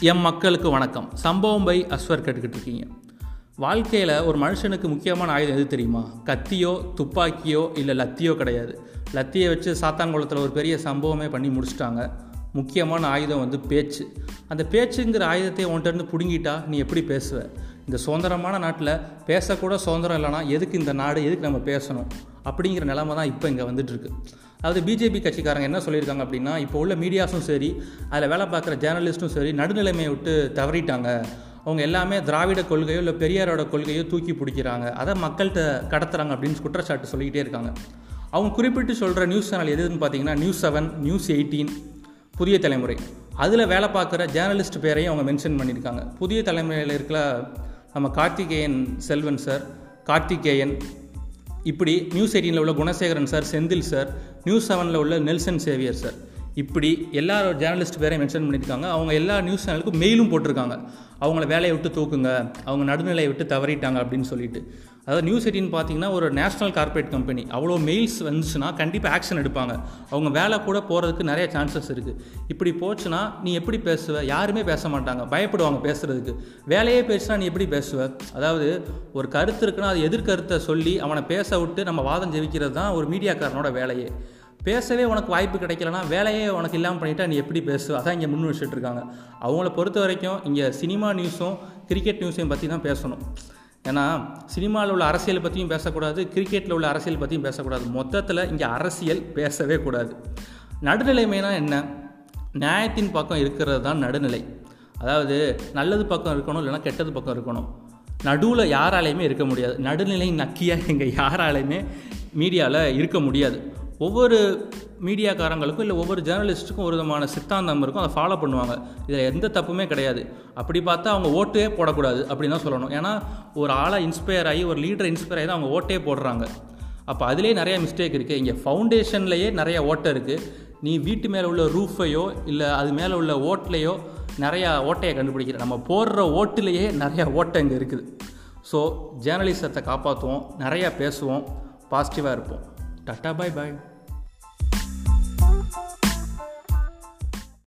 M மக்களுக்கு வணக்கம். சம்பவம் பை அஸ்வர் கேட்டுக்கிட்டு இருக்கீங்க வாழ்க்கையில் ஒரு மனுஷனுக்கு முக்கியமான ஆயுதம் எது தெரியுமா? கத்தியோ துப்பாக்கியோ இல்லை லத்தியோ கிடையாது. லத்தியை வச்சு சாத்தான்குளத்தில் ஒரு பெரிய சம்பவமே பண்ணி முடிச்சிட்டாங்க. முக்கியமான ஆயுதம் வந்து பேச்சு. அந்த பேச்சுங்கிற ஆயுதத்தை உன்கிட்டருந்து பிடுங்கிட்டா நீ எப்படி பேசுவ? இந்த சுதந்திரமான நாட்டில் பேசக்கூட சுதந்திரம் இல்லைனா எதுக்கு இந்த நாடு? எதுக்கு நம்ம பேசணும்? அப்படிங்கிற நிலமை தான் இப்போ இங்கே வந்துட்டுருக்கு. அதாவது பிஜேபி கட்சிக்காரங்க என்ன சொல்லியிருக்காங்க அப்படின்னா இப்போ உள்ள மீடியாஸும் சரி அதில் வேலை பார்க்குற ஜேர்னலிஸ்ட்டும் சரி நடுநிலைமையை விட்டு தவறிட்டாங்க. அவங்க எல்லாமே திராவிட கொள்கையோ இல்லை பெரியாரோட கொள்கையோ தூக்கி பிடிக்கிறாங்க. அதை மக்கள்கிட்ட கடத்துறாங்க அப்படின்னு குற்றச்சாட்டு சொல்லிக்கிட்டே இருக்காங்க. அவங்க குறிப்பிட்டு சொல்கிற நியூஸ் சேனல் எதுன்னு பார்த்தீங்கன்னா நியூஸ் செவன் நியூஸ் எயிட்டீன் புதிய தலைமுறை. அதில் வேலை பார்க்குற ஜேர்னலிஸ்ட் பேரையும் அவங்க மென்ஷன் பண்ணியிருக்காங்க. புதிய தலைமுறையில் இருக்கிற நம்ம கார்த்திகேயன் செல்வன் சார் கார்த்திகேயன் இப்படி நியூஸ் எயிட்டீனில் உள்ள Gunasekaran sir Senthil sir news செவனில் உள்ள நெல்சன் சேவியர் சார். இப்படி எல்லா ஜேர்னலிஸ்ட் பேரையும் மென்ஷன் பண்ணியிருக்காங்க. அவங்க எல்லா நியூஸ் சேனலுக்கும் மெயிலும் போட்டிருக்காங்க. அவங்கள வேலையை விட்டு தூக்குங்க. அவங்க நடுநிலையை விட்டு தவறிட்டாங்க அப்படின்னு சொல்லிட்டு. அதாவது நியூஸ் எயிட்டின் பார்த்தீங்கன்னா ஒரு நேஷனல் கார்ப்பரேட் கம்பெனி அவ்வளோ மெயில்ஸ் வந்துச்சுன்னா கண்டிப்பாக ஆக்ஷன் எடுப்பாங்க. அவங்க வேலை கூட போகிறதுக்கு நிறைய சான்சஸ் இருக்குது இப்படி போச்சுன்னா நீ எப்படி பேசுவ? யாருமே பேச மாட்டாங்க. பயப்படுவாங்க பேசுகிறதுக்கு வேலையே பேசுனா நீ எப்படி பேசுவ? அதாவது ஒரு கருத்து இருக்குன்னா அது எதிர்கருத்தை சொல்லி அவனை பேச விட்டு நம்ம வாதம் ஜெயிக்கிறது தான் ஒரு மீடியாக்காரனோட வேலையே. பேசவே உனக்கு வாய்ப்பு கிடைக்கலனா வேலையே உனக்கு இல்லாமல் பண்ணிட்டா நீ எப்படி பேசுவ அதான் இங்கே முன் வச்சுட்டு இருக்காங்க அவங்கள பொறுத்த வரைக்கும் இங்கே சினிமா நியூஸும் கிரிக்கெட் நியூஸையும் பற்றி தான் பேசணும். ஏன்னா சினிமாவில் உள்ள அரசியல் பற்றியும் பேசக்கூடாது கிரிக்கெட்டில் உள்ள அரசியல் பற்றியும் பேசக்கூடாது. மொத்தத்தில் இங்கே அரசியல் பேசவே கூடாது. நடுநிலைமைனா என்ன? நியாயத்தின் பக்கம் இருக்கிறது தான் நடுநிலை. அதாவது நல்லது பக்கம் இருக்கணும் இல்லைன்னா கெட்டது பக்கம் இருக்கணும். நடுவில் யாராலையுமே இருக்க முடியாது. நடுநிலை நக்கியாக இங்கே யாராலையுமே மீடியாவில் இருக்க முடியாது. ஒவ்வொரு மீடியாக்காரங்களுக்கும் இல்லை ஒவ்வொரு ஜேர்னலிஸ்ட்டுக்கும் ஒரு விதமான சித்தாந்தம் இருக்கும். அதை ஃபாலோ பண்ணுவாங்க. இதில் எந்த தப்புமே கிடையாது. அப்படி பார்த்தா அவங்க ஓட்டே போடக்கூடாது அப்படின்னு தான் சொல்லணும். ஏன்னா ஒரு ஆளாக இன்ஸ்பயர் ஆகி ஒரு லீடரை இன்ஸ்பயர் ஆகி தான் அவங்க ஓட்டே போடுறாங்க. அப்போ அதிலே நிறையா மிஸ்டேக் இருக்குது இங்கே ஃபவுண்டேஷன்லேயே நிறையா ஓட்டை இருக்குது நீ வீட்டு மேலே உள்ள ரூஃபையோ இல்லை அது மேலே உள்ள ஓட்லேயோ நிறையா ஓட்டையை கண்டுபிடிக்கிற. நம்ம போடுற ஓட்டுலேயே நிறையா ஓட்டை இங்கே இருக்குது. ஸோ ஜேர்னலிசத்தை காப்பாற்றுவோம் நிறையா பேசுவோம். பாசிட்டிவாக இருப்போம். டாட்டா பாய் பாய்